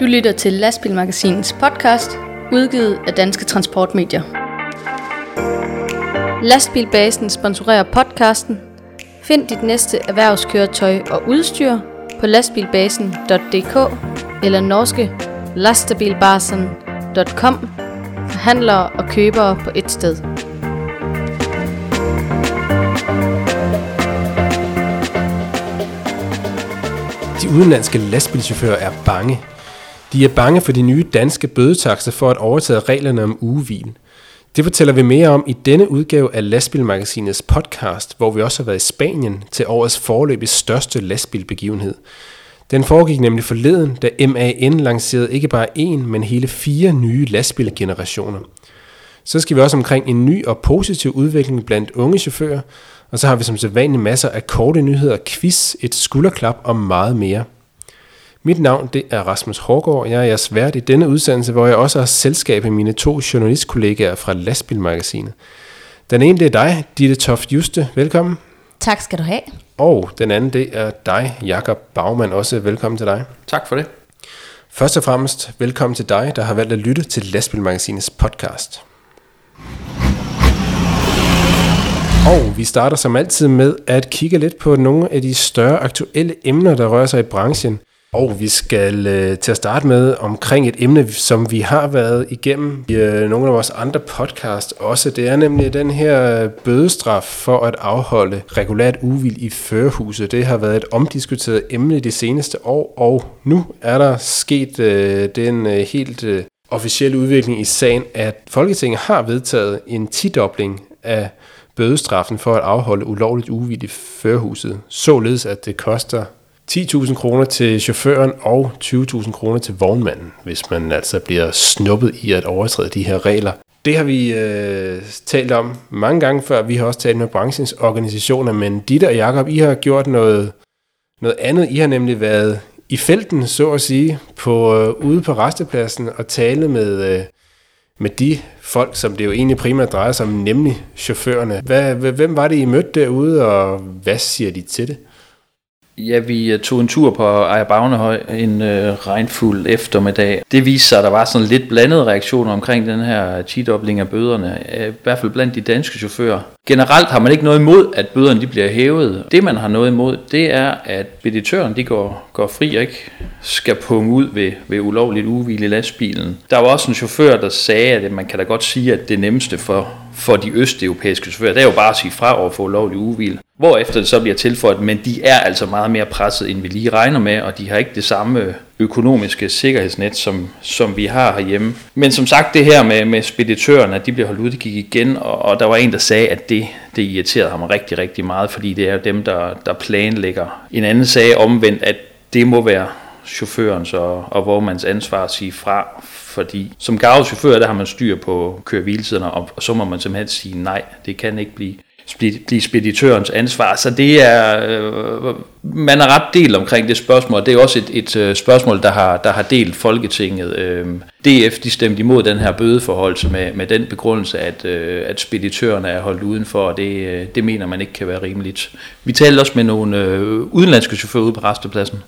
Du lytter til Lastbilmagasinets podcast, udgivet af Danske Transportmedier. Lastbilbasen sponsorerer podcasten. Find dit næste erhvervskøretøj og udstyr på lastbilbasen.dk eller norske lastabilbasen.com handler og købere på et sted. Udenlandske lastbilchauffører er bange. De er bange for de nye danske bødetakser for at overtage reglerne om ugevin. Det fortæller vi mere om i denne udgave af Lastbilmagasinets podcast, hvor vi også har været i Spanien til årets forløbig største lastbilbegivenhed. Den foregik nemlig forleden, da MAN lancerede ikke bare én, men hele fire nye lastbilgenerationer. Så skal vi også omkring en ny og positiv udvikling blandt unge chauffører, og så har vi som sædvanligt masser af korte nyheder, quiz, et skulderklap og meget mere. Mit navn det er Rasmus Hårgaard, jeg er jeres vært i denne udsendelse, hvor jeg også har selskab med mine to journalistkollegaer fra Lastbilmagasinet. Den ene det er dig, Ditte Toft Juste. Velkommen. Tak skal du have. Og den anden det er dig, Jakob Bagman. Også velkommen til dig. Tak for det. Først og fremmest velkommen til dig, der har valgt at lytte til Lastbilmagasinets podcast. Og vi starter som altid med at kigge lidt på nogle af de større aktuelle emner, der rører sig i branchen. Og vi skal øh, til at starte med omkring et emne, som vi har været igennem i øh, nogle af vores andre podcast også. Det er nemlig den her bødestraf for at afholde regulært uvil i førerhuset. Det har været et omdiskuteret emne de seneste år, og nu er der sket øh, den øh, helt øh, officielle udvikling i sagen, at Folketinget har vedtaget en tidobling af bødestraffen for at afholde ulovligt uvidt i førhuset, således at det koster 10.000 kroner til chaufføren og 20.000 kroner til vognmanden, hvis man altså bliver snuppet i at overtræde de her regler. Det har vi øh, talt om mange gange før. Vi har også talt med branchens organisationer, men Ditte og Jakob, I har gjort noget, noget andet. I har nemlig været i felten, så at sige, på, øh, ude på restepladsen og tale med, øh, med de folk, som det jo egentlig primært drejer sig om, nemlig chaufførerne. Hvad, hvem var det, I mødte derude, og hvad siger de til det? Ja, vi øh, tog en tur på Ejer Bagnehøj en øh, regnfuld eftermiddag. Det viste sig, at der var sådan lidt blandede reaktioner omkring den her tidobling af bøderne, øh, i hvert fald blandt de danske chauffører. Generelt har man ikke noget imod, at bøderne de bliver hævet. Det man har noget imod, det er, at speditøren de går, går fri og ikke skal punge ud ved, ved ulovligt uvile i lastbilen. Der var også en chauffør, der sagde, at man kan da godt sige, at det nemmeste for, for de østeuropæiske chauffører, det er jo bare at sige fra over for ulovlig uvil. Hvorefter det så bliver tilføjet, men de er altså meget mere presset, end vi lige regner med, og de har ikke det samme økonomiske sikkerhedsnet, som, som vi har herhjemme. Men som sagt, det her med, med speditørerne, at de bliver holdt ud, det gik igen, og, og der var en, der sagde, at det, det irriterede ham rigtig, rigtig meget, fordi det er dem, der, der planlægger. En anden sagde omvendt, at det må være chaufførens og, og vognmands ansvar at sige fra, fordi som gavechauffør, der har man styr på køre og, og så må man simpelthen sige nej, det kan ikke blive blive speditørens ansvar. Så det er, øh, man er ret delt omkring det spørgsmål. Det er også et, et øh, spørgsmål, der har, der har delt Folketinget. Øh, DF de stemte imod den her bødeforhold med, med den begrundelse, at, øh, at speditørerne er holdt udenfor, og det, øh, det mener man ikke kan være rimeligt. Vi talte også med nogle øh, udenlandske chauffører ude på restepladsen.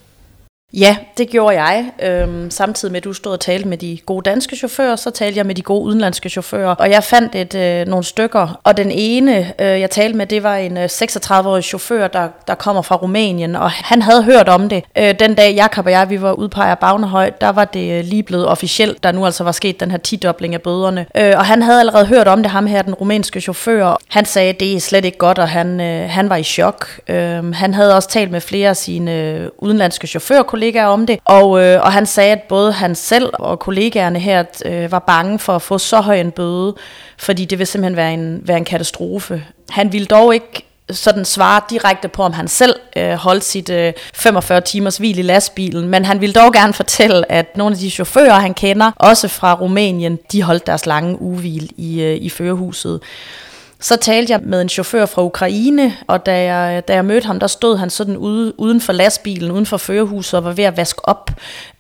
Ja, det gjorde jeg. Øhm, samtidig med, at du stod og talte med de gode danske chauffører, så talte jeg med de gode udenlandske chauffører. Og jeg fandt et, øh, nogle stykker, og den ene, øh, jeg talte med, det var en øh, 36-årig chauffør, der, der kommer fra Rumænien, og han havde hørt om det. Øh, den dag Jakob og jeg, vi var ude på Bagnehøj, der var det øh, lige blevet officielt, der nu altså var sket den her tidobling af bøderne. Øh, og han havde allerede hørt om det, ham her, den rumænske chauffør. Han sagde, at det er slet ikke godt, og han, øh, han var i chok. Øh, han havde også talt med flere af sine øh, udenlandske chaufførkolleger, kollegaer om det, og, øh, og han sagde, at både han selv og kollegaerne her øh, var bange for at få så høj en bøde, fordi det ville simpelthen være en, være en katastrofe. Han ville dog ikke sådan svare direkte på, om han selv øh, holdt sit øh, 45 timers hvil i lastbilen, men han ville dog gerne fortælle, at nogle af de chauffører, han kender, også fra Rumænien, de holdt deres lange ugevil i, øh, i førerhuset. Så talte jeg med en chauffør fra Ukraine, og da jeg, da jeg mødte ham, der stod han sådan ude, uden for lastbilen, uden for førerhuset, og var ved at vaske op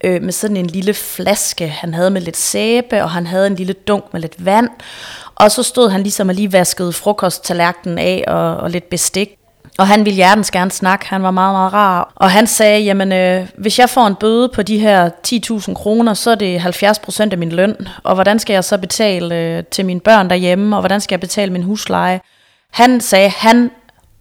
øh, med sådan en lille flaske. Han havde med lidt sæbe, og han havde en lille dunk med lidt vand. Og så stod han ligesom og lige vaskede frokosttallerkenen af og, og lidt bestik og han ville hjertens gerne snakke, han var meget, meget rar. Og han sagde, jamen øh, hvis jeg får en bøde på de her 10.000 kroner, så er det 70% af min løn. Og hvordan skal jeg så betale øh, til mine børn derhjemme, og hvordan skal jeg betale min husleje? Han sagde, han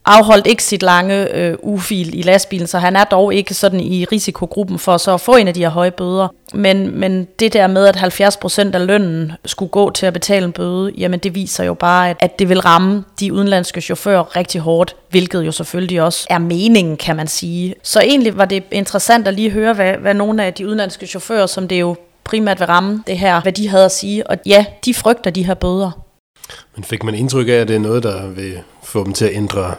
afholdt ikke sit lange øh, ufil i lastbilen, så han er dog ikke sådan i risikogruppen for så at få en af de her høje bøder. Men, men det der med, at 70% af lønnen skulle gå til at betale en bøde, jamen det viser jo bare, at, at det vil ramme de udenlandske chauffører rigtig hårdt, hvilket jo selvfølgelig også er meningen, kan man sige. Så egentlig var det interessant at lige høre, hvad, hvad nogle af de udenlandske chauffører, som det jo primært vil ramme det her, hvad de havde at sige. Og ja, de frygter de her bøder. Men fik man indtryk af, at det er noget, der vil få dem til at ændre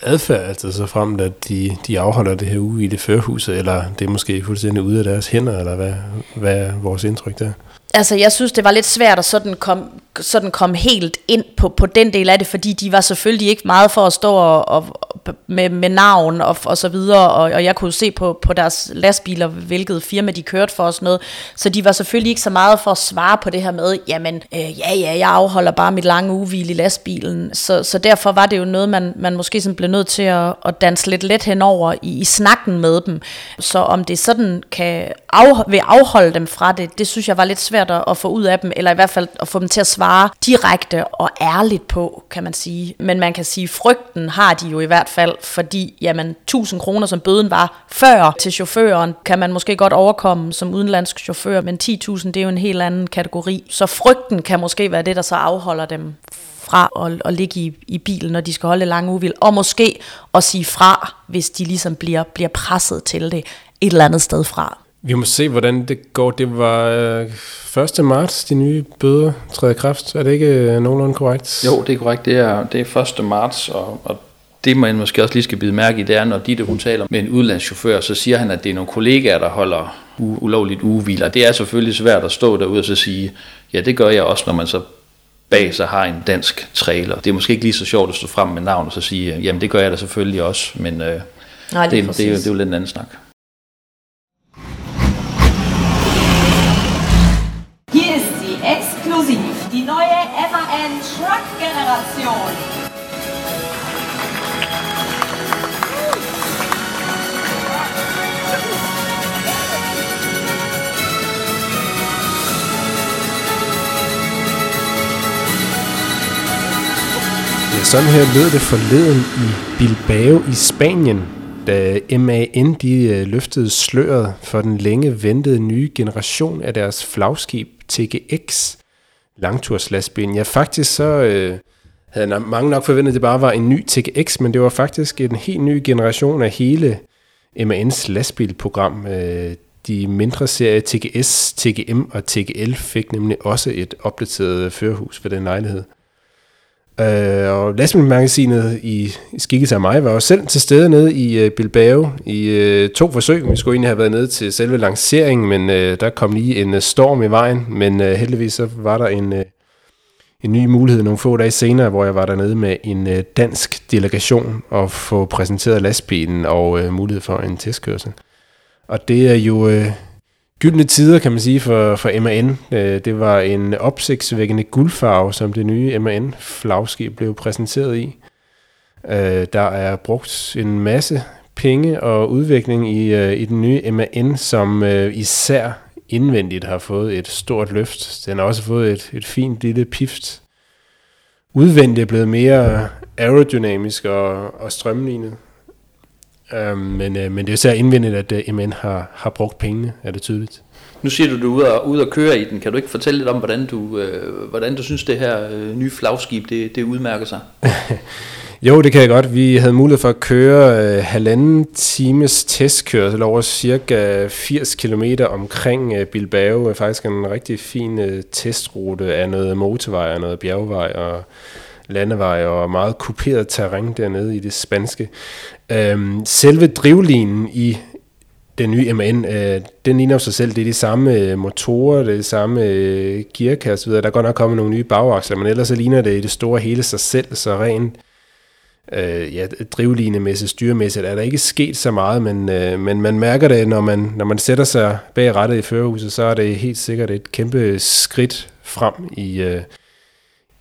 adfærd, altså så frem at de, de afholder det her uge i det førhus, eller det er måske fuldstændig ude af deres hænder, eller hvad, hvad er vores indtryk der? Altså, jeg synes, det var lidt svært at sådan komme sådan kom helt ind på, på den del af det, fordi de var selvfølgelig ikke meget for at stå og, og med, med navn og, og så videre, og, og jeg kunne se på, på deres lastbiler, hvilket firma de kørte for og sådan noget, så de var selvfølgelig ikke så meget for at svare på det her med, jamen, øh, ja, ja, jeg afholder bare mit lange uvil i lastbilen, så, så derfor var det jo noget, man, man måske sådan blev nødt til at, at danse lidt let henover i, i snakken med dem, så om det sådan kan af, vil afholde dem fra det, det synes jeg var lidt svært svært at få ud af dem, eller i hvert fald at få dem til at svare direkte og ærligt på, kan man sige. Men man kan sige, frygten har de jo i hvert fald, fordi jamen, 1000 kroner, som bøden var før til chaufføren, kan man måske godt overkomme som udenlandsk chauffør, men 10.000 det er jo en helt anden kategori. Så frygten kan måske være det, der så afholder dem fra at, at ligge i, i bilen, når de skal holde lange uvil, og måske at sige fra, hvis de ligesom bliver, bliver presset til det et eller andet sted fra. Vi må se, hvordan det går. Det var øh, 1. marts, de nye bøder træder kraft. Er det ikke øh, nogenlunde korrekt? Jo, det er korrekt. Det er, det er 1. marts, og, og det man måske også lige skal bide mærke i, det er, når Ditte hun taler med en udlandschauffør, så siger han, at det er nogle kollegaer, der holder u- ulovligt ugehviler. Det er selvfølgelig svært at stå derude og så sige, ja, det gør jeg også, når man så bag sig har en dansk trailer. Det er måske ikke lige så sjovt at stå frem med navn og så sige, jamen det gør jeg da selvfølgelig også, men øh, Nej, det, det, det, er, det er jo lidt en anden snak. Neuen Truck Generation. Ja, sådan her lød det forleden i Bilbao i Spanien, da MAN de øh, løftede sløret for den længe ventede nye generation af deres flagskib TGX, langturslastbilen. Ja, faktisk så øh, havde mange nok forventet, at det bare var en ny TGX, men det var faktisk en helt ny generation af hele MAN's lastbilprogram. Øh, de mindre serier TGS, TGM og TGL fik nemlig også et opdateret førerhus for den lejlighed. Øh, og lastbilmagasinet i, i skikkelse af mig var også selv til stede nede i øh, Bilbao i øh, to forsøg. Vi skulle egentlig have været nede til selve lanceringen, men øh, der kom lige en øh, storm i vejen. Men øh, heldigvis så var der en, øh, en ny mulighed nogle få dage senere, hvor jeg var dernede med en øh, dansk delegation og få præsenteret lastbilen og øh, mulighed for en testkørsel. Og det er jo... Øh, gyldne tider, kan man sige, for, for MAN. Øh, det var en opsigtsvækkende guldfarve, som det nye MAN-flagskib blev præsenteret i. Øh, der er brugt en masse penge og udvikling i, øh, i den nye MAN, som især indvendigt har fået et stort løft. Den har også fået et, et fint lille pift. Udvendigt er blevet mere aerodynamisk og, og strømlignet. Um, men, uh, men det er især indvendigt, at øh, MN har, har brugt pengene, er det tydeligt. Nu siger du, du er ude og, ude og køre i den. Kan du ikke fortælle lidt om, hvordan du, øh, hvordan du synes, det her øh, nye flagskib, det, det udmærker sig? jo, det kan jeg godt. Vi havde mulighed for at køre øh, halvanden times testkørsel over cirka 80 km omkring øh, Bilbao. Faktisk en rigtig fin øh, testrute af noget motorvej og noget bjergvej og landevej og meget kuperet terræn dernede i det spanske. Øhm, selve drivlinen i den nye MAN, øh, den ligner jo sig selv. Det er de samme øh, motorer, det er de samme øh, gearkasse, der er godt nok kommet nogle nye bagaksler, men ellers så ligner det i det store hele sig selv, så rent øh, ja, drivlinemæssigt, styremæssigt er der ikke sket så meget, men, øh, men man mærker det, når man, når man sætter sig bag rettet i førerhuset, så er det helt sikkert et kæmpe skridt frem i, øh,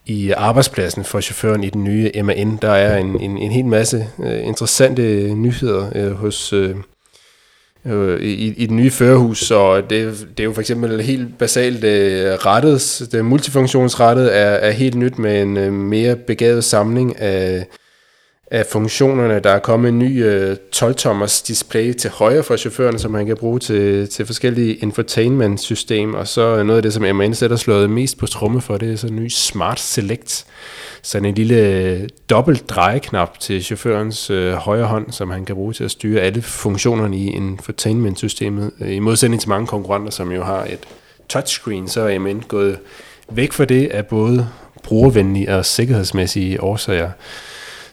i arbejdspladsen for chaufføren i den nye MAN. Der er en, en, en hel masse øh, interessante nyheder øh, hos øh, øh, i, i det nye førerhus, og det, det er jo for eksempel helt basalt øh, rettet, det multifunktionsrettet er, er helt nyt med en øh, mere begavet samling af af funktionerne. Der er kommet en ny øh, 12-tommers display til højre for chaufføren, som man kan bruge til, til forskellige infotainment-system. Og så øh, noget af det, som MAN sætter slået mest på tromme for, det er så en ny Smart Select. Sådan en lille øh, dobbelt drejeknap til chaufførens øh, højre hånd, som han kan bruge til at styre alle funktionerne i infotainment-systemet. Øh, I modsætning til mange konkurrenter, som jo har et touchscreen, så er MAN gået væk fra det af både brugervenlige og sikkerhedsmæssige årsager.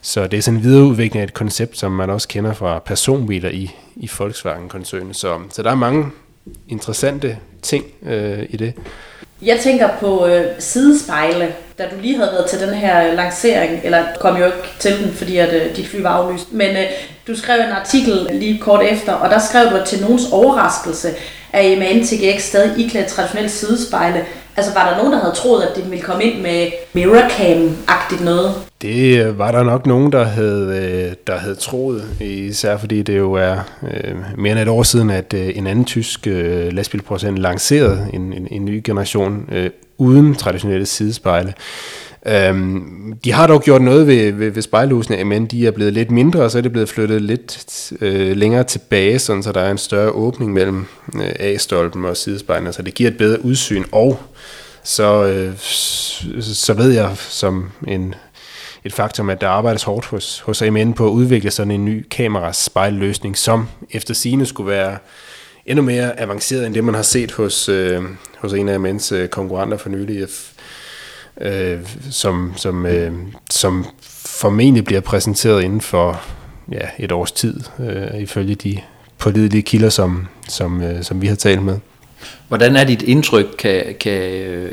Så det er sådan en videreudvikling af et koncept, som man også kender fra personbiler i, i Volkswagen-koncernen. Så, så der er mange interessante ting øh, i det. Jeg tænker på øh, sidespejle, da du lige havde været til den her lancering, eller kom jo ikke til den, fordi at, øh, dit fly var aflyst, men øh, du skrev en artikel lige kort efter, og der skrev du, at til nogens overraskelse, at MAN TGX stadig iklædt traditionelle sidespejle. Altså var der nogen, der havde troet, at det ville komme ind med Miracam-agtigt noget? Det øh, var der nok nogen, der havde, øh, der havde troet, især fordi det jo er øh, mere end et år siden, at øh, en anden tysk øh, lastbilproducent lancerede en, en, en ny generation øh, uden traditionelle sidespejle. Øhm, de har dog gjort noget ved, ved, ved spejlhusene, men de er blevet lidt mindre, og så er det blevet flyttet lidt øh, længere tilbage, sådan så der er en større åbning mellem øh, A-stolpen og sidespejlene, så det giver et bedre udsyn, og så, øh, så ved jeg som en, et faktum, at der arbejdes hårdt hos, hos AMN på at udvikle sådan en ny kameraspejlløsning, som efter sine skulle være endnu mere avanceret end det, man har set hos, øh, hos en af AMN's øh, konkurrenter for nylig øh, som, som, øh, som formentlig bliver præsenteret inden for ja, et års tid, øh, ifølge de pålidelige kilder, som, som, øh, som vi har talt med. Hvordan er dit indtryk? Kan, kan,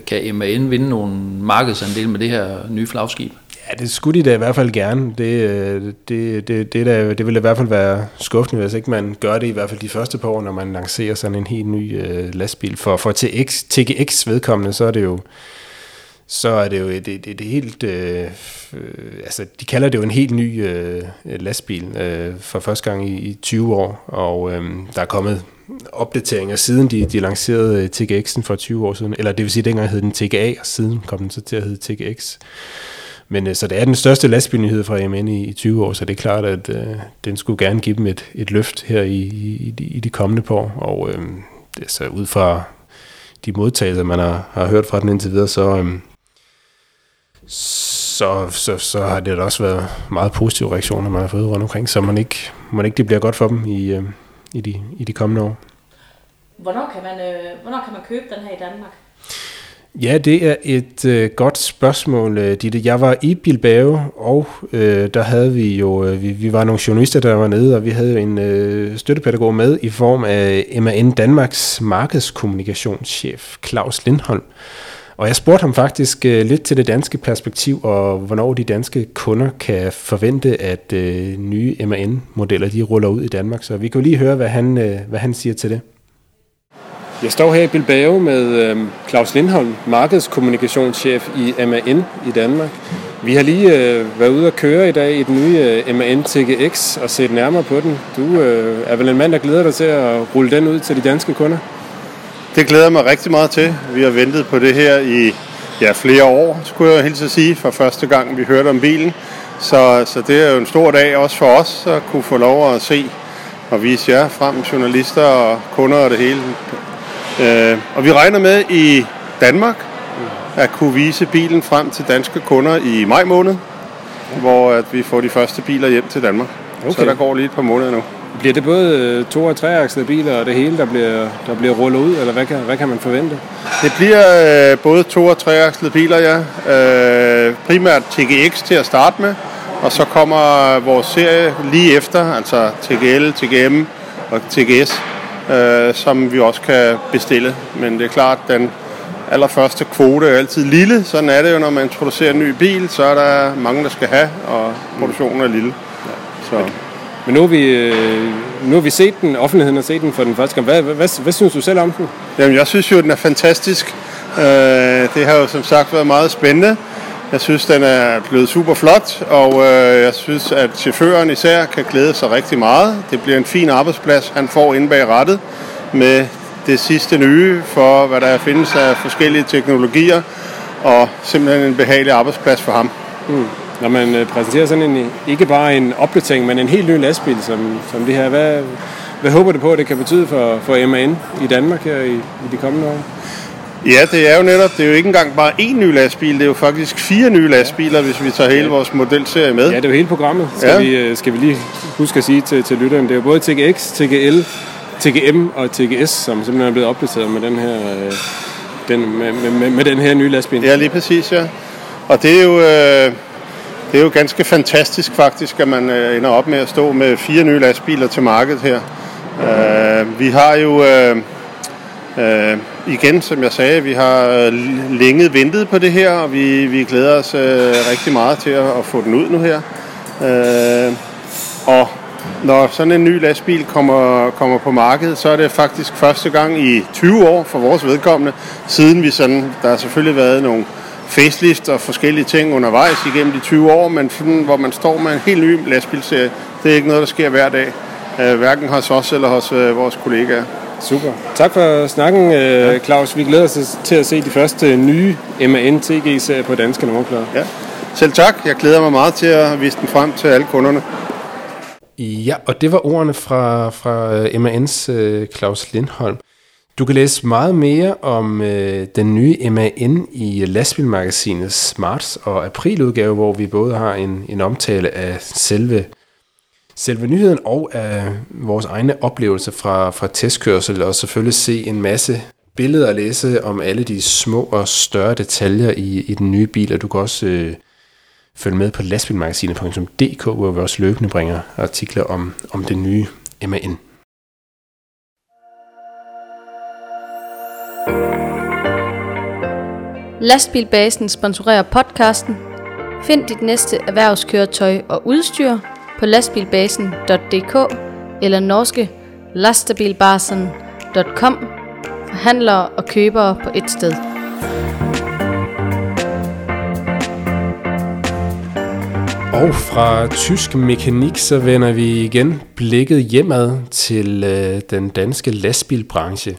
kan MAN vinde nogle markedsandel med det her nye flagskib? Ja, det skulle de da i hvert fald gerne. Det, øh, det, det, det, der, det ville i hvert fald være skuffende, hvis ikke man gør det i hvert fald de første par år, når man lancerer sådan en helt ny øh, lastbil. For, for TX, TGX vedkommende, så er det jo så er det jo det, det, det helt, øh, øh, altså de kalder det jo en helt ny øh, lastbil øh, for første gang i, i 20 år, og øh, der er kommet opdateringer siden de, de lancerede øh, TGX'en for 20 år siden, eller det vil sige, dengang hed den TGA, og siden kom den så til at hedde TGX. Men øh, så det er den største lastbilnyhed fra AMN i, i 20 år, så det er klart, at øh, den skulle gerne give dem et, et løft her i, i, i de kommende par år, og øh, det er så ud fra de modtagelser, man har, har hørt fra den indtil videre, så, øh, så, så, så har det da også været meget positive reaktioner, man har fået rundt omkring, så man ikke, man ikke det bliver godt for dem i, øh, i, de, i de kommende år. Hvornår kan, man, øh, hvornår kan man købe den her i Danmark? Ja, det er et øh, godt spørgsmål, øh, Ditte. Jeg var i Bilbao, og øh, der havde vi jo, øh, vi, vi var nogle journalister, der var nede, og vi havde jo en øh, støttepædagog med i form af MAN Danmarks markedskommunikationschef, Claus Lindholm. Og jeg spurgte ham faktisk øh, lidt til det danske perspektiv, og hvornår de danske kunder kan forvente, at øh, nye MAN-modeller de ruller ud i Danmark. Så vi kan lige høre, hvad han, øh, hvad han siger til det. Jeg står her i Bilbao med øh, Claus Lindholm, markedskommunikationschef i MAN i Danmark. Vi har lige øh, været ude at køre i dag i den nye øh, MAN TGX og set nærmere på den. Du øh, er vel en mand, der glæder dig til at rulle den ud til de danske kunder? Det glæder mig rigtig meget til. Vi har ventet på det her i ja, flere år, skulle jeg helt sige, for første gang vi hørte om bilen. Så, så det er jo en stor dag også for os at kunne få lov at se og vise jer frem, journalister og kunder og det hele. Øh, og vi regner med i Danmark at kunne vise bilen frem til danske kunder i maj måned, hvor at vi får de første biler hjem til Danmark. Okay. Så der går lige et par måneder nu. Bliver det både øh, to- og treakslede biler og det hele, der bliver, der bliver rullet ud, eller hvad kan, hvad kan man forvente? Det bliver øh, både to- og treakslede biler, ja. Øh, primært TGX til at starte med, og så kommer vores serie lige efter, altså TGL, TGM og TGS, øh, som vi også kan bestille. Men det er klart, den allerførste kvote er altid lille. Sådan er det jo, når man introducerer en ny bil, så er der mange, der skal have, og produktionen er lille. Så. Men nu har, vi, øh, nu har vi set den, offentligheden har set den for den første gang. Hvad, hvad, hvad, hvad synes du selv om den? Jamen, jeg synes jo, den er fantastisk. Øh, det har jo som sagt været meget spændende. Jeg synes, den er blevet super flot, og øh, jeg synes, at chaufføren især kan glæde sig rigtig meget. Det bliver en fin arbejdsplads, han får inde bag rettet med det sidste nye for, hvad der findes af forskellige teknologier, og simpelthen en behagelig arbejdsplads for ham. Mm. Når man øh, præsenterer sådan en, ikke bare en opdatering, men en helt ny lastbil som, som det her, hvad, hvad håber du på, at det kan betyde for, for MAN i Danmark her i, i de kommende år? Ja, det er jo netop, det er jo ikke engang bare én ny lastbil, det er jo faktisk fire nye lastbiler, hvis vi tager hele vores modelserie med. Ja, det er jo hele programmet, skal, ja. vi, øh, skal vi lige huske at sige til, til lytteren. Det er jo både TGX, TGL, TGM og TGS, som simpelthen er blevet opdateret med den her, øh, den, med, med, med den her nye lastbil. Ja, lige præcis, ja. Og det er jo, øh, det er jo ganske fantastisk faktisk, at man øh, ender op med at stå med fire nye lastbiler til markedet her. Øh, vi har jo... Øh, Øh, igen, som jeg sagde, vi har øh, længe ventet på det her, og vi, vi glæder os øh, rigtig meget til at, at få den ud nu her. Øh, og når sådan en ny lastbil kommer, kommer på markedet, så er det faktisk første gang i 20 år for vores vedkommende, siden vi sådan, der har selvfølgelig været nogle facelift og forskellige ting undervejs igennem de 20 år, men sådan, hvor man står med en helt ny lastbilserie, det er ikke noget, der sker hver dag, øh, hverken hos os eller hos øh, vores kollegaer. Super. Tak for snakken, øh, Claus. Vi glæder os til at se de første nye MAN TG-serier på danske nummerplader. Ja. Selv tak. Jeg glæder mig meget til at vise den frem til alle kunderne. Ja, og det var ordene fra, fra øh, MAN's uh, Claus Lindholm. Du kan læse meget mere om øh, den nye MAN i lastbilmagasinet marts og apriludgave, hvor vi både har en, en omtale af selve selve nyheden og af vores egne oplevelser fra, fra testkørsel, og selvfølgelig se en masse billeder og læse om alle de små og større detaljer i, i den nye bil, og du kan også øh, følge med på lastbilmagasinet.dk, hvor vi også løbende bringer artikler om, om den nye MAN. Lastbilbasen sponsorerer podcasten. Find dit næste erhvervskøretøj og udstyr på lastbilbasen.dk eller norske lastabilbasen.com for handlere og købere på et sted. Og fra tysk mekanik, så vender vi igen blikket hjemad til øh, den danske lastbilbranche.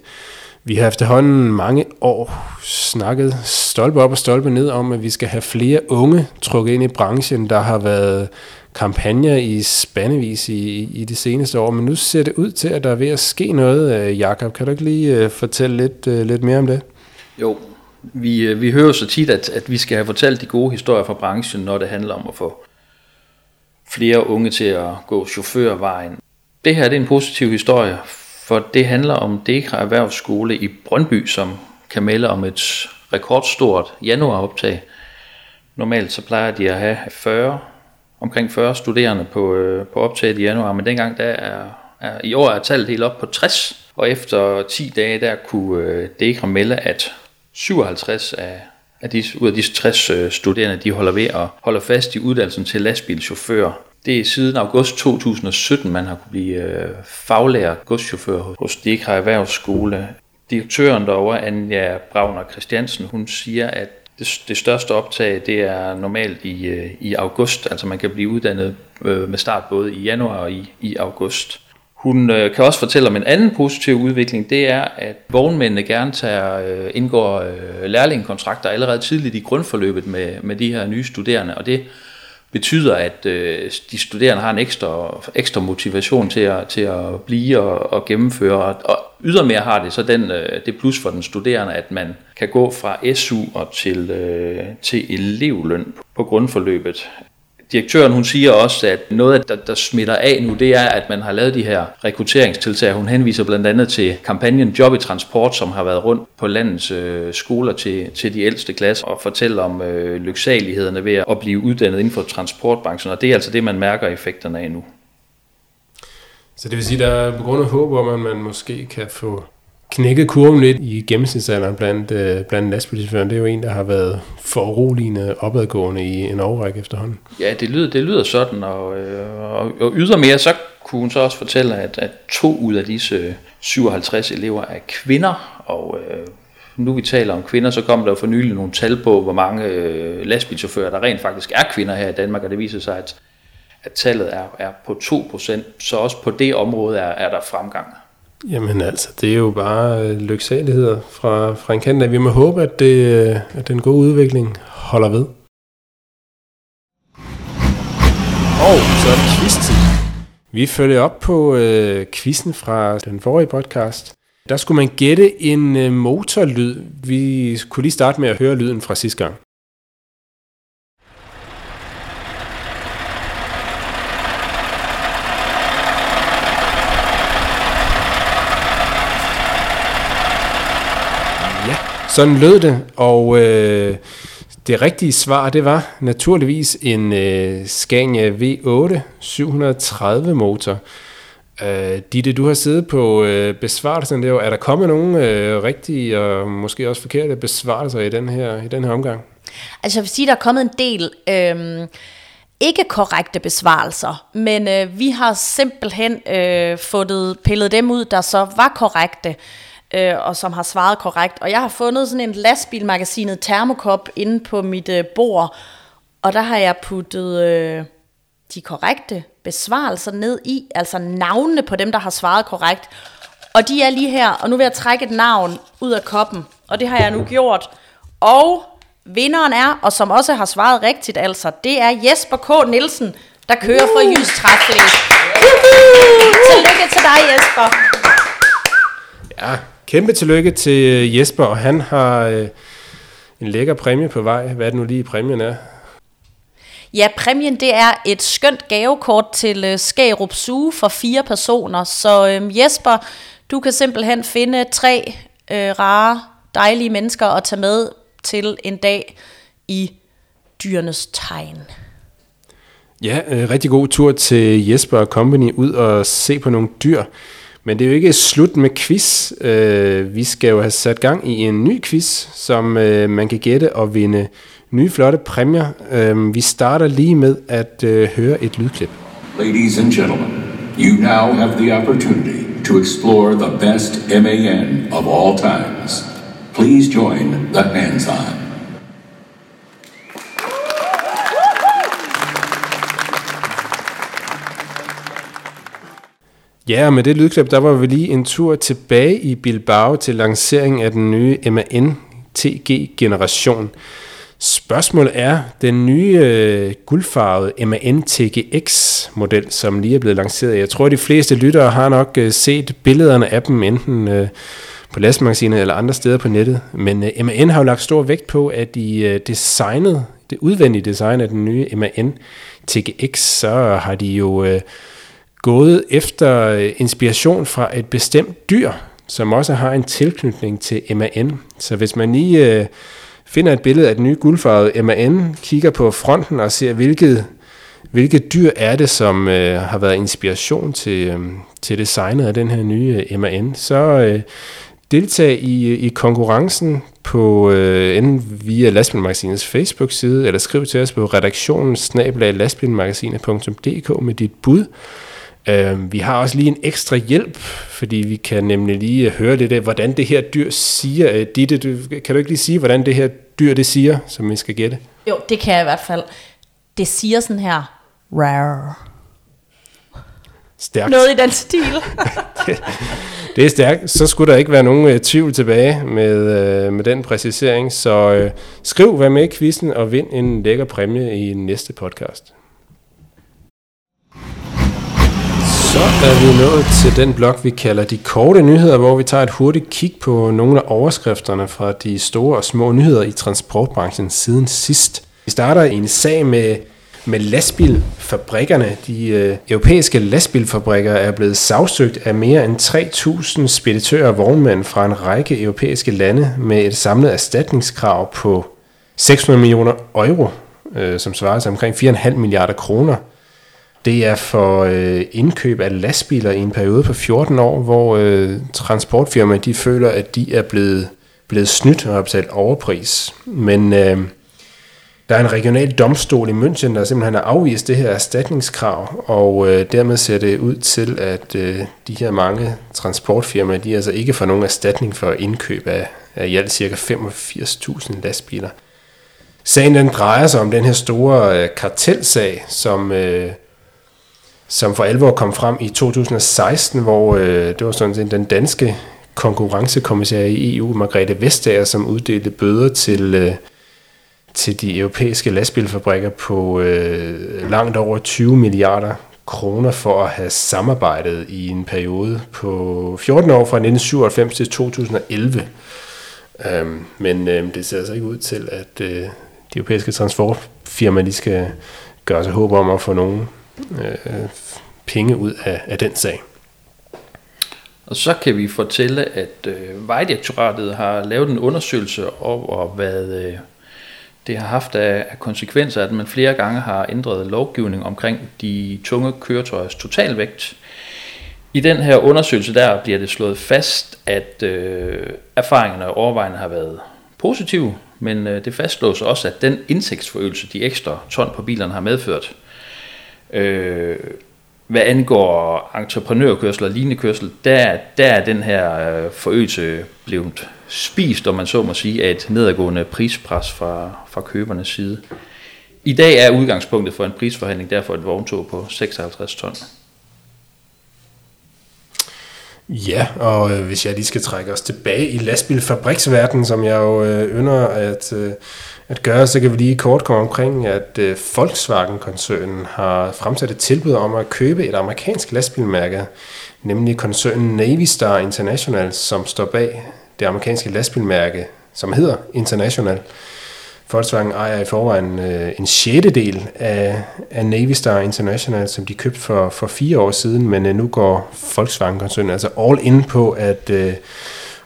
Vi har efterhånden mange år snakket stolpe op og stolpe ned om, at vi skal have flere unge trukket ind i branchen. Der har været kampagner i spandevis i, i de seneste år, men nu ser det ud til, at der er ved at ske noget. Øh, Jakob, kan du ikke lige øh, fortælle lidt, øh, lidt mere om det? Jo, vi, vi hører så tit, at, at vi skal have fortalt de gode historier fra branchen, når det handler om at få flere unge til at gå chaufførvejen. Det her det er en positiv historie, for det handler om Dekra Erhvervsskole i Brøndby, som kan melde om et rekordstort januaroptag. Normalt så plejer de at have 40 omkring 40 studerende på, øh, på optaget i januar, men dengang der er, er, i år er tallet helt op på 60, og efter 10 dage der kunne øh, Dekra melde, at 57 af, af disse, ud af disse 60 øh, studerende, de holder ved at holde fast i uddannelsen til lastbilchauffør. Det er siden august 2017, man har kunne blive øh, faglærer godschauffør hos Dekra Erhvervsskole. Direktøren derovre, Anja Bravner Christiansen, hun siger, at det, det største optag, det er normalt i, øh, i august, altså man kan blive uddannet øh, med start både i januar og i, i august. Hun øh, kan også fortælle om en anden positiv udvikling, det er, at vognmændene gerne tager, øh, indgår øh, lærlingekontrakter allerede tidligt i grundforløbet med, med de her nye studerende, og det betyder, at øh, de studerende har en ekstra, ekstra motivation til at, til at blive og, og gennemføre. Og, og ydermere har det så den, øh, det plus for den studerende, at man kan gå fra SU og til, øh, til elevløn på grundforløbet direktøren hun siger også, at noget, der, der smitter af nu, det er, at man har lavet de her rekrutteringstiltag. Hun henviser blandt andet til kampagnen Job i Transport, som har været rundt på landets øh, skoler til, til de ældste klasser og fortæller om øh, lyksalighederne ved at blive uddannet inden for transportbranchen. Og det er altså det, man mærker effekterne af nu. Så det vil sige, at der er på grund af håb om, at man måske kan få knækket kurven lidt i gennemsnitsalderen blandt, øh, blandt lastbilchaufføren. Det er jo en, der har været foruroligende opadgående i en overrække efterhånden. Ja, det lyder, det lyder sådan, og, øh, og, og ydermere så kunne hun så også fortælle, at, at to ud af disse 57 elever er kvinder, og øh, nu vi taler om kvinder, så kom der jo for nylig nogle tal på, hvor mange øh, lastbilchauffører, der rent faktisk er kvinder her i Danmark, og det viser sig, at, at tallet er, er på 2%, så også på det område er, er der fremgang. Jamen altså, det er jo bare øh, lyksaligheder fra, fra en kant af. Vi må håbe, at, det, øh, at den gode udvikling holder ved. Og så er det quiz-tid. Vi følger op på øh, quizzen fra den forrige podcast. Der skulle man gætte en øh, motorlyd. Vi kunne lige starte med at høre lyden fra sidste gang. Ja, sådan lød det, og øh, det rigtige svar, det var naturligvis en øh, Scania V8 730 motor. Øh, Ditte, du har siddet på øh, besvarelsen der. Er der kommet nogle øh, rigtige og måske også forkerte besvarelser i den her, i den her omgang? Altså jeg vil sige, der er kommet en del øh, ikke korrekte besvarelser, men øh, vi har simpelthen øh, fået pillet dem ud, der så var korrekte øh, og som har svaret korrekt. Og jeg har fundet sådan en lastbilmagasinet termokop inde på mit øh, bord, og der har jeg puttet øh, de korrekte besvarelser ned i, altså navnene på dem, der har svaret korrekt. Og de er lige her, og nu vil jeg trække et navn ud af koppen, og det har jeg nu gjort. Og vinderen er, og som også har svaret rigtigt altså, det er Jesper K. Nielsen, der kører fra Jysk Træfling. Tillykke til dig, Jesper. Ja, kæmpe tillykke til Jesper, og han har øh, en lækker præmie på vej. Hvad er det nu lige præmien er? Ja, præmien det er et skønt gavekort til øh, Skærup Zoo for fire personer. Så øh, Jesper, du kan simpelthen finde tre øh, rare, dejlige mennesker at tage med til en dag i dyrenes tegn. Ja, øh, rigtig god tur til Jesper og Company ud og se på nogle dyr. Men det er jo ikke slut med quiz. Øh, vi skal jo have sat gang i en ny quiz, som øh, man kan gætte og vinde nye flotte præmier. Øh, vi starter lige med at øh, høre et lydklip. Ladies and gentlemen, you now have the opportunity to explore the best MAN of all times. Please join the hands-on. Ja, og med det lydklip, der var vi lige en tur tilbage i Bilbao til lanceringen af den nye MAN TG-generation. Spørgsmålet er, den nye øh, guldfarvede MAN TGX-model, som lige er blevet lanceret. Jeg tror, de fleste lyttere har nok øh, set billederne af dem, enten øh, på lastmagasinet eller andre steder på nettet. Men øh, MAN har jo lagt stor vægt på, at de øh, designet, det udvendige design af den nye MAN TGX, så har de jo... Øh, gået efter øh, inspiration fra et bestemt dyr, som også har en tilknytning til MAN. Så hvis man lige øh, finder et billede af den nye guldfarvede MAN, kigger på fronten og ser, hvilket, hvilket dyr er det, som øh, har været inspiration til, øh, til designet af den her nye øh, MAN, så øh, deltag i, øh, i konkurrencen på øh, enten via Lastbilmagasinets Facebook-side, eller skriv til os på redaktionen med dit bud. Uh, vi har også lige en ekstra hjælp, fordi vi kan nemlig lige høre lidt af, hvordan det her dyr siger. Uh, Ditte, du, kan du ikke lige sige, hvordan det her dyr det siger, som vi skal gætte? Jo, det kan jeg i hvert fald. Det siger sådan her, rare. Stærkt. Noget i den stil. Det er stærkt. Så skulle der ikke være nogen uh, tvivl tilbage med, uh, med den præcisering. Så uh, skriv, hvad med i quizzen, og vind en lækker præmie i næste podcast. Så er vi nået til den blok, vi kalder de korte nyheder, hvor vi tager et hurtigt kig på nogle af overskrifterne fra de store og små nyheder i transportbranchen siden sidst. Vi starter en sag med, med lastbilfabrikkerne. De øh, europæiske lastbilfabrikker er blevet sagsøgt af mere end 3.000 speditører og vognmænd fra en række europæiske lande med et samlet erstatningskrav på 600 millioner euro, øh, som svarer til omkring 4,5 milliarder kroner. Det er for øh, indkøb af lastbiler i en periode på 14 år, hvor øh, transportfirmaer de føler, at de er blevet, blevet snydt og har betalt overpris. Men øh, Der er en regional domstol i München, der simpelthen har afvist det her erstatningskrav, og øh, dermed ser det ud til, at øh, de her mange transportfirmaer, de altså ikke får nogen erstatning for indkøb af, af i alt ca. 85.000 lastbiler. Sagen den drejer sig om den her store øh, kartelsag, som, øh, som for alvor kom frem i 2016, hvor øh, det var sådan set den danske konkurrencekommissær i EU, Margrethe Vestager, som uddelte bøder til, øh, til de europæiske lastbilfabrikker på øh, langt over 20 milliarder kroner for at have samarbejdet i en periode på 14 år fra 1997 til 2011. Øhm, men øh, det ser altså ikke ud til, at øh, de europæiske transportfirmaer de skal gøre sig håb om at få nogen øh, penge ud af, af den sag. Og så kan vi fortælle, at øh, Vejdirektoratet har lavet en undersøgelse over, hvad øh, det har haft af, af konsekvenser, at man flere gange har ændret lovgivning omkring de tunge køretøjers totalvægt. I den her undersøgelse der bliver det slået fast, at øh, erfaringerne overvejende har været positive, men øh, det fastslås også, at den indtægtsforøgelse, de ekstra ton på bilerne har medført, øh, hvad angår entreprenørkørsel og lignende kørsel, der, der er den her øh, forøgelse blevet spist, om man så må sige, af et nedadgående prispres fra, fra købernes side. I dag er udgangspunktet for en prisforhandling derfor et vogntog på 56 ton. Ja, og øh, hvis jeg lige skal trække os tilbage i lastbilfabriksverdenen, som jeg jo øh, ynder at, øh, at gøre, så kan vi lige kort komme omkring, at øh, Volkswagen-koncernen har fremsat et tilbud om at købe et amerikansk lastbilmærke, nemlig koncernen Navy Star International, som står bag det amerikanske lastbilmærke, som hedder International. Volkswagen ejer i forvejen øh, en sjettedel af, af Navy Star International, som de købte for, for fire år siden, men øh, nu går Volkswagen-koncernen altså all in på at øh,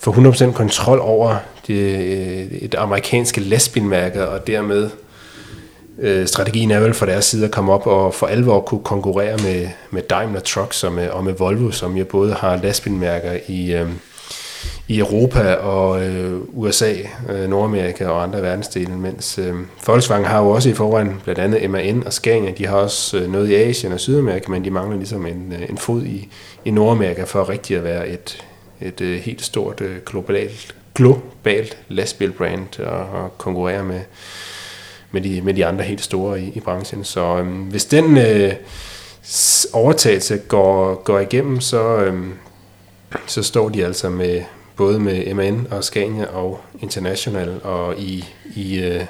få 100% kontrol over det, et amerikanske lastbilmærke, og dermed øh, strategien er vel for deres side at komme op og for alvor kunne konkurrere med, med Daimler Trucks og øh, med, og med Volvo, som jo både har lastbilmærker i, øh, i Europa og øh, USA, øh, Nordamerika og andre verdensdele, mens øh, Volkswagen har jo også i forvejen blandt andet MAN og Scania, de har også øh, noget i Asien og Sydamerika, men de mangler ligesom en, øh, en fod i, i Nordamerika for rigtig at være et, et øh, helt stort øh, globalt, globalt lastbilbrand og, og konkurrere med, med, de, med de andre helt store i, i branchen. Så øhm, hvis den øh, overtagelse går, går igennem, så, øhm, så står de altså med både med MN og Scania og International og i, i, øh,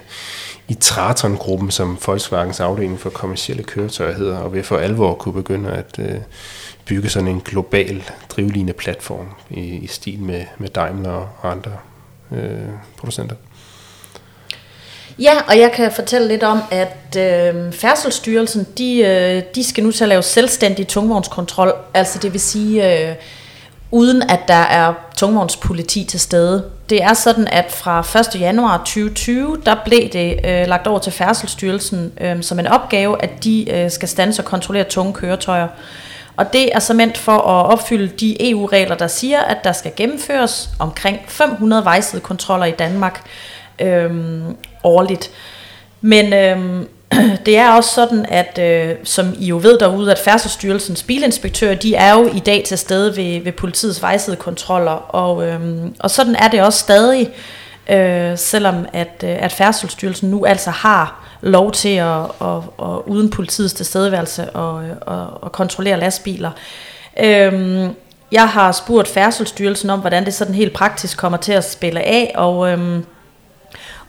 i Traton-gruppen, som Volkswagens afdeling for kommersielle køretøjer hedder, og vil for alvor kunne begynde at øh, bygge sådan en global drivline platform i, i stil med, med Daimler og andre øh, producenter. Ja, og jeg kan fortælle lidt om, at øh, Færdselsstyrelsen, de, øh, de skal nu til at lave selvstændig tungvognskontrol, altså det vil sige... Øh, uden at der er tungvognspoliti til stede. Det er sådan, at fra 1. januar 2020, der blev det øh, lagt over til Færdselsstyrelsen øh, som en opgave, at de øh, skal stanse og kontrollere tunge køretøjer. Og det er så for at opfylde de EU-regler, der siger, at der skal gennemføres omkring 500 vejsidekontroller i Danmark øhm, årligt. Men øhm, det er også sådan, at øh, som I jo ved derude, at Færdselsstyrelsens bilinspektører, de er jo i dag til stede ved, ved politiets vejsidekontroller, og, øh, og sådan er det også stadig, øh, selvom at, øh, at Færdselsstyrelsen nu altså har lov til at, at, at uden politiets tilstedeværelse og, at, at kontrollere lastbiler. Øhm, jeg har spurgt Færdselsstyrelsen om, hvordan det sådan helt praktisk kommer til at spille af, og... øhm,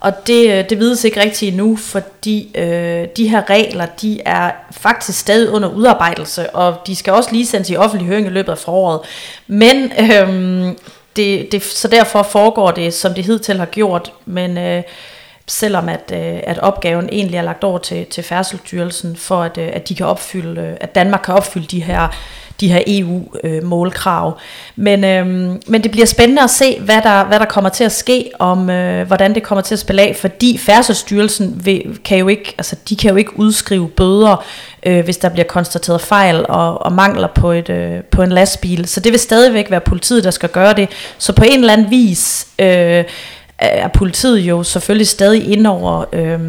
og det, det vides ikke rigtigt endnu, fordi øh, de her regler, de er faktisk stadig under udarbejdelse, og de skal også lige sendes i offentlig høring i løbet af foråret. Men øhm, det, det, så derfor foregår det, som det hidtil har gjort, men øh, selvom at, øh, at opgaven egentlig er lagt over til, til Færdselsstyrelsen, for at, øh, at de kan opfylde, øh, at Danmark kan opfylde de her de her EU-målkrav. Men, øh, men det bliver spændende at se, hvad der, hvad der kommer til at ske, om øh, hvordan det kommer til at spille af, fordi Færdselsstyrelsen vil, kan jo ikke, altså, de kan jo ikke udskrive bøder, øh, hvis der bliver konstateret fejl og, og mangler på, et, øh, på en lastbil. Så det vil stadigvæk være politiet, der skal gøre det. Så på en eller anden vis... Øh, er politiet jo selvfølgelig stadig ind over øh,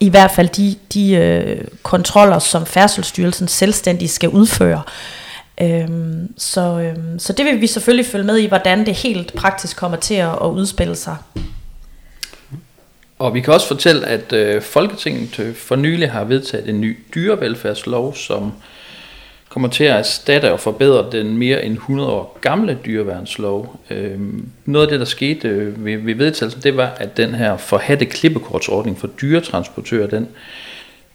i hvert fald de, de øh, kontroller, som Færdselsstyrelsen selvstændigt skal udføre. Øhm, så, øhm, så det vil vi selvfølgelig følge med i, hvordan det helt praktisk kommer til at, at udspille sig. Og vi kan også fortælle, at øh, Folketinget øh, for nylig har vedtaget en ny dyrevelfærdslov, som kommer til at erstatte og forbedre den mere end 100 år gamle dyreværnslov. Øh, noget af det, der skete øh, ved, ved vedtagelsen, det var, at den her forhatte klippekortsordning for dyretransportører, den,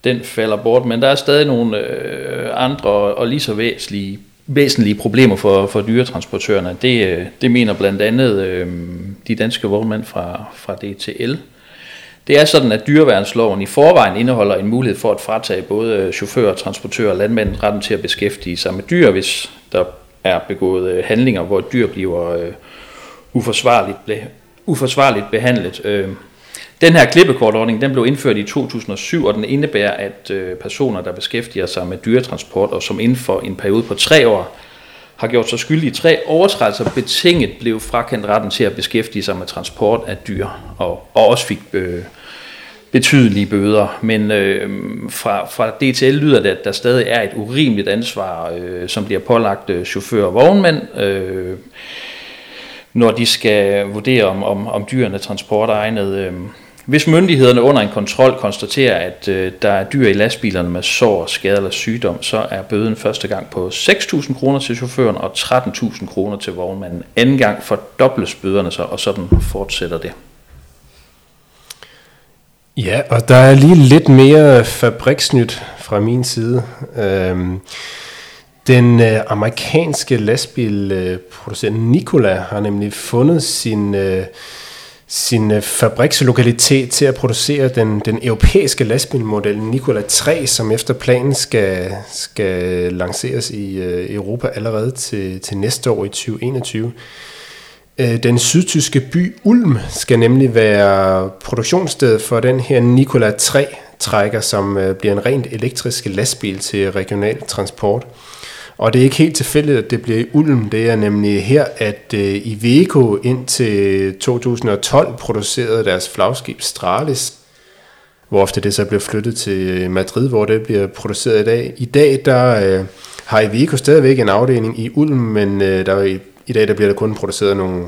den falder bort. Men der er stadig nogle øh, andre og lige så væsentlige væsentlige problemer for, for dyretransportørerne. Det, øh, det mener blandt andet øh, de danske vognmænd fra, fra DTL. Det er sådan, at dyreværnsloven i forvejen indeholder en mulighed for at fratage både øh, chauffører, transportører og landmænd retten til at beskæftige sig med dyr, hvis der er begået øh, handlinger, hvor dyr bliver øh, uforsvarligt, uforsvarligt behandlet. Øh, den her klippekortordning den blev indført i 2007, og den indebærer, at øh, personer, der beskæftiger sig med dyretransport, og som inden for en periode på tre år har gjort sig skyldige i tre overtrædelser, betinget blev frakendt retten til at beskæftige sig med transport af dyr, og, og også fik øh, betydelige bøder. Men øh, fra, fra DTL lyder det, at der stadig er et urimeligt ansvar, øh, som bliver pålagt øh, chauffører og vognmænd, øh, når de skal vurdere, om, om, om dyrene er transportegnet. Øh, hvis myndighederne under en kontrol konstaterer, at øh, der er dyr i lastbilerne med sår, skade eller sygdom, så er bøden første gang på 6.000 kroner til chaufføren og 13.000 kroner til vognmanden. Anden gang fordobles bøderne så, og sådan fortsætter det. Ja, og der er lige lidt mere fabriksnyt fra min side. Øhm, den øh, amerikanske lastbilproducent øh, Nikola har nemlig fundet sin... Øh, sin øh, fabrikslokalitet til at producere den, den europæiske lastbilmodel Nikola 3, som efter planen skal, skal lanceres i øh, Europa allerede til, til næste år i 2021. Øh, den sydtyske by Ulm skal nemlig være produktionssted for den her Nikola 3 trækker, som øh, bliver en rent elektrisk lastbil til regional transport. Og det er ikke helt tilfældigt, at det bliver i Ulm. Det er nemlig her, at øh, Iveco indtil 2012 producerede deres flagskib Stralis, hvor ofte det så blev flyttet til Madrid, hvor det bliver produceret i dag. I dag der har Iveco stadigvæk en afdeling i Ulm, men uh, der i, dag der bliver der kun produceret nogle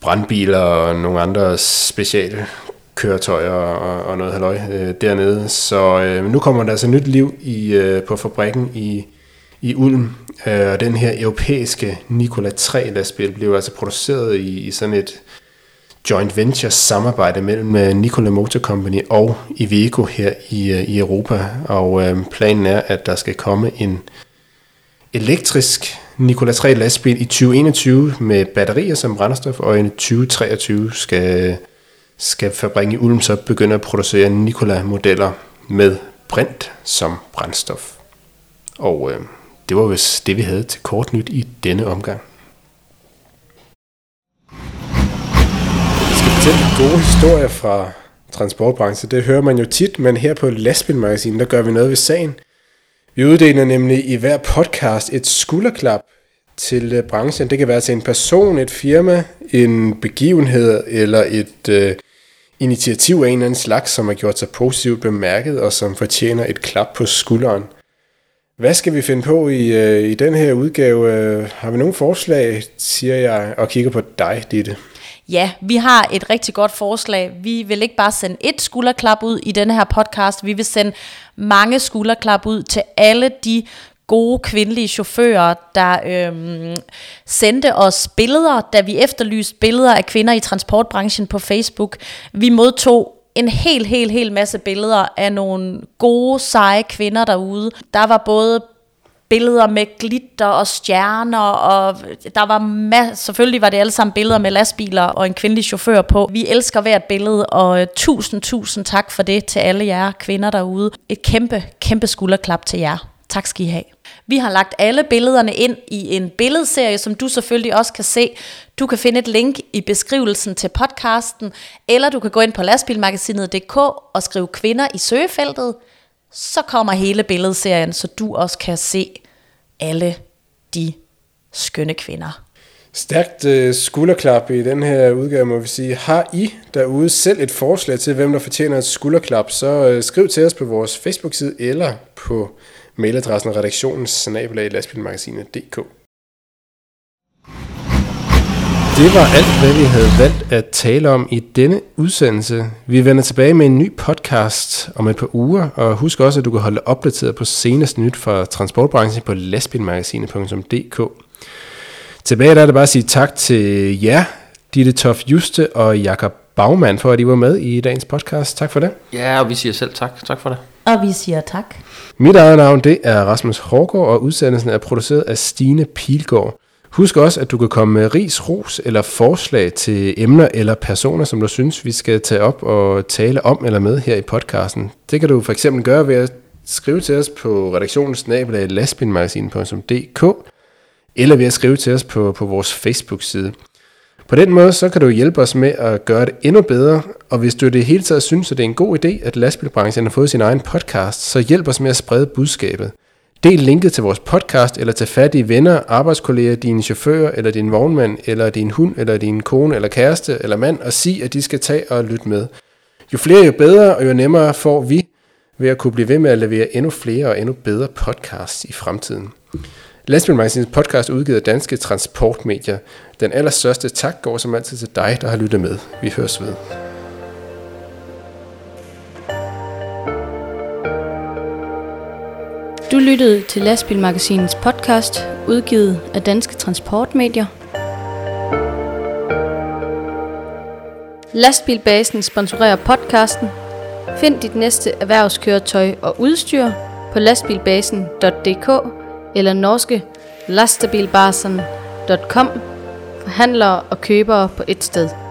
brandbiler og nogle andre speciale køretøjer og, og noget halløj øh, dernede. Så øh, nu kommer der altså nyt liv i, øh, på fabrikken i i Ulm. Øh, og den her europæiske Nikola 3 lastbil blev altså produceret i, i sådan et joint venture samarbejde mellem øh, Nikola Motor Company og Iveco her i, øh, i Europa. Og øh, planen er, at der skal komme en elektrisk Nikola 3 lastbil i 2021 med batterier som brændstof, og i 2023 skal, skal fabrikken i Ulm så begynde at producere Nikola modeller med brint som brændstof. Og øh, det var vist det, vi havde til kort nyt i denne omgang. Jeg skal fortælle gode historier fra transportbranchen. Det hører man jo tit, men her på Lastbilmagasinet, der gør vi noget ved sagen. Vi uddeler nemlig i hver podcast et skulderklap til øh, branchen. Det kan være til en person, et firma, en begivenhed eller et øh, initiativ af en eller anden slags, som har gjort sig positivt bemærket og som fortjener et klap på skulderen – hvad skal vi finde på i, øh, i den her udgave? Øh, har vi nogle forslag, siger jeg, og kigger på dig, Ditte? Ja, vi har et rigtig godt forslag. Vi vil ikke bare sende et skulderklap ud i denne her podcast, vi vil sende mange skulderklap ud til alle de gode kvindelige chauffører, der øhm, sendte os billeder, da vi efterlyste billeder af kvinder i transportbranchen på Facebook. Vi modtog en helt, helt, helt masse billeder af nogle gode, seje kvinder derude. Der var både billeder med glitter og stjerner, og der var masser, selvfølgelig var det alle sammen billeder med lastbiler og en kvindelig chauffør på. Vi elsker hvert billede, og øh, tusind, tusind tak for det til alle jer kvinder derude. Et kæmpe, kæmpe skulderklap til jer. Tak skal I have. Vi har lagt alle billederne ind i en billedserie, som du selvfølgelig også kan se. Du kan finde et link i beskrivelsen til podcasten, eller du kan gå ind på lastbilmagasinet.dk og skrive kvinder i søgefeltet. Så kommer hele billedserien, så du også kan se alle de skønne kvinder. Stærkt øh, skulderklap i den her udgave, må vi sige. Har I derude selv et forslag til, hvem der fortjener et skulderklap, så øh, skriv til os på vores Facebook-side eller på mailadressen redaktionen snabelag lastbilmagasinet.dk. Det var alt, hvad vi havde valgt at tale om i denne udsendelse. Vi vender tilbage med en ny podcast om et par uger, og husk også, at du kan holde opdateret på seneste nyt fra transportbranchen på lastbilmagasinet.dk. Tilbage der er det bare at sige tak til jer, Ditte Tof Juste og Jakob Bagmand, for at I var med i dagens podcast. Tak for det. Ja, og vi siger selv tak. Tak for det. Og vi siger tak. Mit eget navn det er Rasmus Hårgaard, og udsendelsen er produceret af Stine Pilgaard. Husk også, at du kan komme med ris, ros eller forslag til emner eller personer, som du synes, vi skal tage op og tale om eller med her i podcasten. Det kan du for eksempel gøre ved at skrive til os på redaktionens nabelag lastbilmagasin.dk eller ved at skrive til os på, på vores Facebook-side. På den måde så kan du hjælpe os med at gøre det endnu bedre, og hvis du i det hele taget synes, at det er en god idé, at lastbilbranchen har fået sin egen podcast, så hjælp os med at sprede budskabet. Del linket til vores podcast, eller til i venner, arbejdskolleger, dine chauffører, eller din vognmand, eller din hund, eller din kone, eller kæreste, eller mand, og sig, at de skal tage og lytte med. Jo flere, jo bedre, og jo nemmere får vi ved at kunne blive ved med at levere endnu flere og endnu bedre podcasts i fremtiden. Lastbilmagasinets podcast udgivet af Danske Transportmedier. Den allerstørste tak går som altid til dig, der har lyttet med. Vi høres ved. Du lyttede til Lastbilmagasinets podcast, udgivet af Danske Transportmedier. Lastbilbasen sponsorerer podcasten. Find dit næste erhvervskøretøj og udstyr på lastbilbasen.dk eller norske lastabilbasen.com. Forhandlere og købere på et sted.